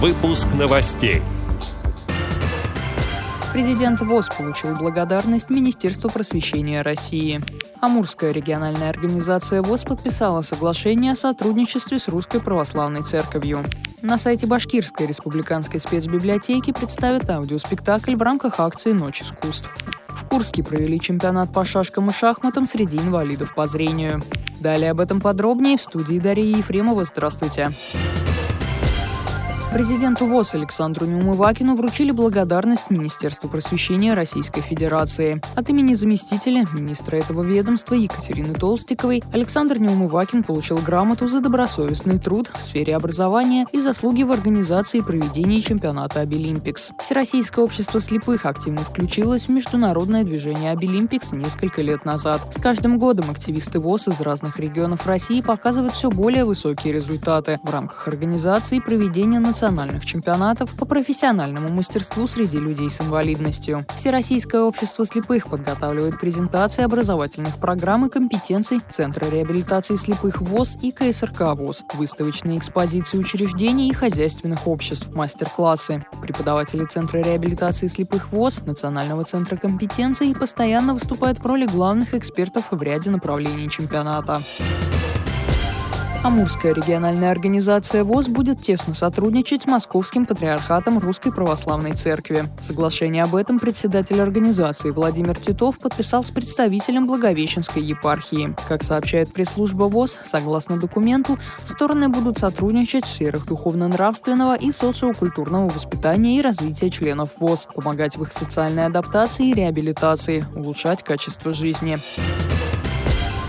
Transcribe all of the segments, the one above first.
Выпуск новостей. Президент ВОЗ получил благодарность Министерства просвещения России. Амурская региональная организация ВОЗ подписала соглашение о сотрудничестве с Русской Православной Церковью. На сайте Башкирской республиканской спецбиблиотеки представят аудиоспектакль в рамках акции «Ночь искусств». В Курске провели чемпионат по шашкам и шахматам среди инвалидов по зрению. Далее об этом подробнее в студии Дарьи Ефремова. Здравствуйте. Здравствуйте. Президенту ВОЗ Александру Неумывакину вручили благодарность Министерству просвещения Российской Федерации. От имени заместителя министра этого ведомства Екатерины Толстиковой Александр Неумывакин получил грамоту за добросовестный труд в сфере образования и заслуги в организации проведения чемпионата Обилимпикс. Всероссийское общество слепых активно включилось в международное движение Обилимпикс несколько лет назад. С каждым годом активисты ВОЗ из разных регионов России показывают все более высокие результаты в рамках организации проведения национальных национальных чемпионатов по профессиональному мастерству среди людей с инвалидностью. Всероссийское общество слепых подготавливает презентации образовательных программ и компетенций Центра реабилитации слепых ВОЗ и КСРК ВОЗ, выставочные экспозиции учреждений и хозяйственных обществ, мастер-классы. Преподаватели Центра реабилитации слепых ВОЗ, Национального центра компетенций постоянно выступают в роли главных экспертов в ряде направлений чемпионата. Амурская региональная организация ВОЗ будет тесно сотрудничать с Московским патриархатом Русской Православной Церкви. Соглашение об этом председатель организации Владимир Титов подписал с представителем Благовещенской епархии. Как сообщает пресс-служба ВОЗ, согласно документу, стороны будут сотрудничать в сферах духовно-нравственного и социокультурного воспитания и развития членов ВОЗ, помогать в их социальной адаптации и реабилитации, улучшать качество жизни.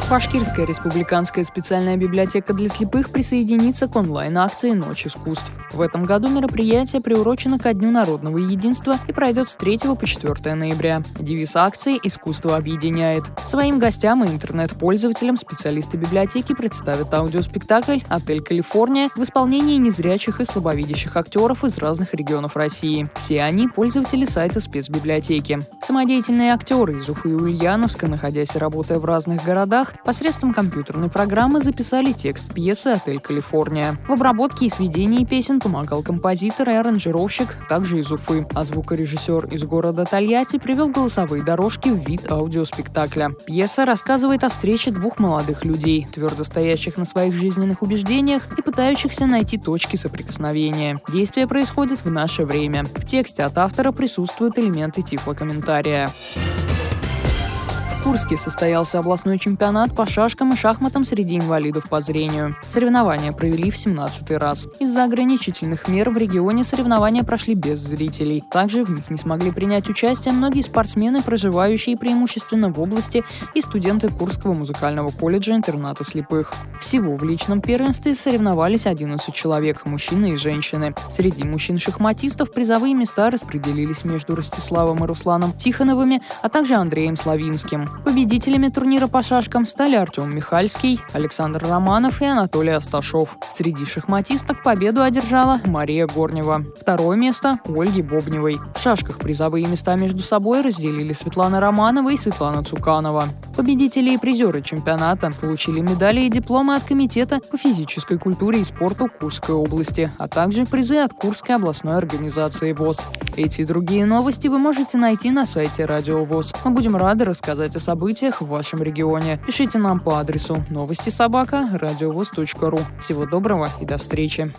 Башкирская республиканская специальная библиотека для слепых присоединится к онлайн-акции «Ночь искусств». В этом году мероприятие приурочено ко Дню народного единства и пройдет с 3 по 4 ноября. Девиз акции «Искусство объединяет». Своим гостям и интернет-пользователям специалисты библиотеки представят аудиоспектакль «Отель Калифорния» в исполнении незрячих и слабовидящих актеров из разных регионов России. Все они – пользователи сайта спецбиблиотеки. Самодеятельные актеры из Уфы и Ульяновска, находясь и работая в разных городах, посредством компьютерной программы записали текст пьесы «Отель Калифорния». В обработке и сведении песен помогал композитор и аранжировщик, также из Уфы, а звукорежиссер из города Тольятти привел голосовые дорожки в вид аудиоспектакля. Пьеса рассказывает о встрече двух молодых людей, твердо стоящих на своих жизненных убеждениях и пытающихся найти точки соприкосновения. Действие происходит в наше время. В тексте от автора присутствуют элементы тифлокомментария. Курске состоялся областной чемпионат по шашкам и шахматам среди инвалидов по зрению. Соревнования провели в 17 раз. Из-за ограничительных мер в регионе соревнования прошли без зрителей. Также в них не смогли принять участие многие спортсмены, проживающие преимущественно в области, и студенты Курского музыкального колледжа интерната слепых. Всего в личном первенстве соревновались 11 человек, мужчины и женщины. Среди мужчин-шахматистов призовые места распределились между Ростиславом и Русланом Тихоновыми, а также Андреем Славинским. Победителями турнира по шашкам стали Артем Михальский, Александр Романов и Анатолий Асташов. Среди шахматисток победу одержала Мария Горнева. Второе место – Ольги Бобневой. В шашках призовые места между собой разделили Светлана Романова и Светлана Цуканова. Победители и призеры чемпионата получили медали и дипломы от Комитета по физической культуре и спорту Курской области, а также призы от Курской областной организации ВОЗ. Эти и другие новости вы можете найти на сайте Радио ВОЗ. Мы будем рады рассказать о событиях в вашем регионе. Пишите нам по адресу новости собака ру. Всего доброго и до встречи.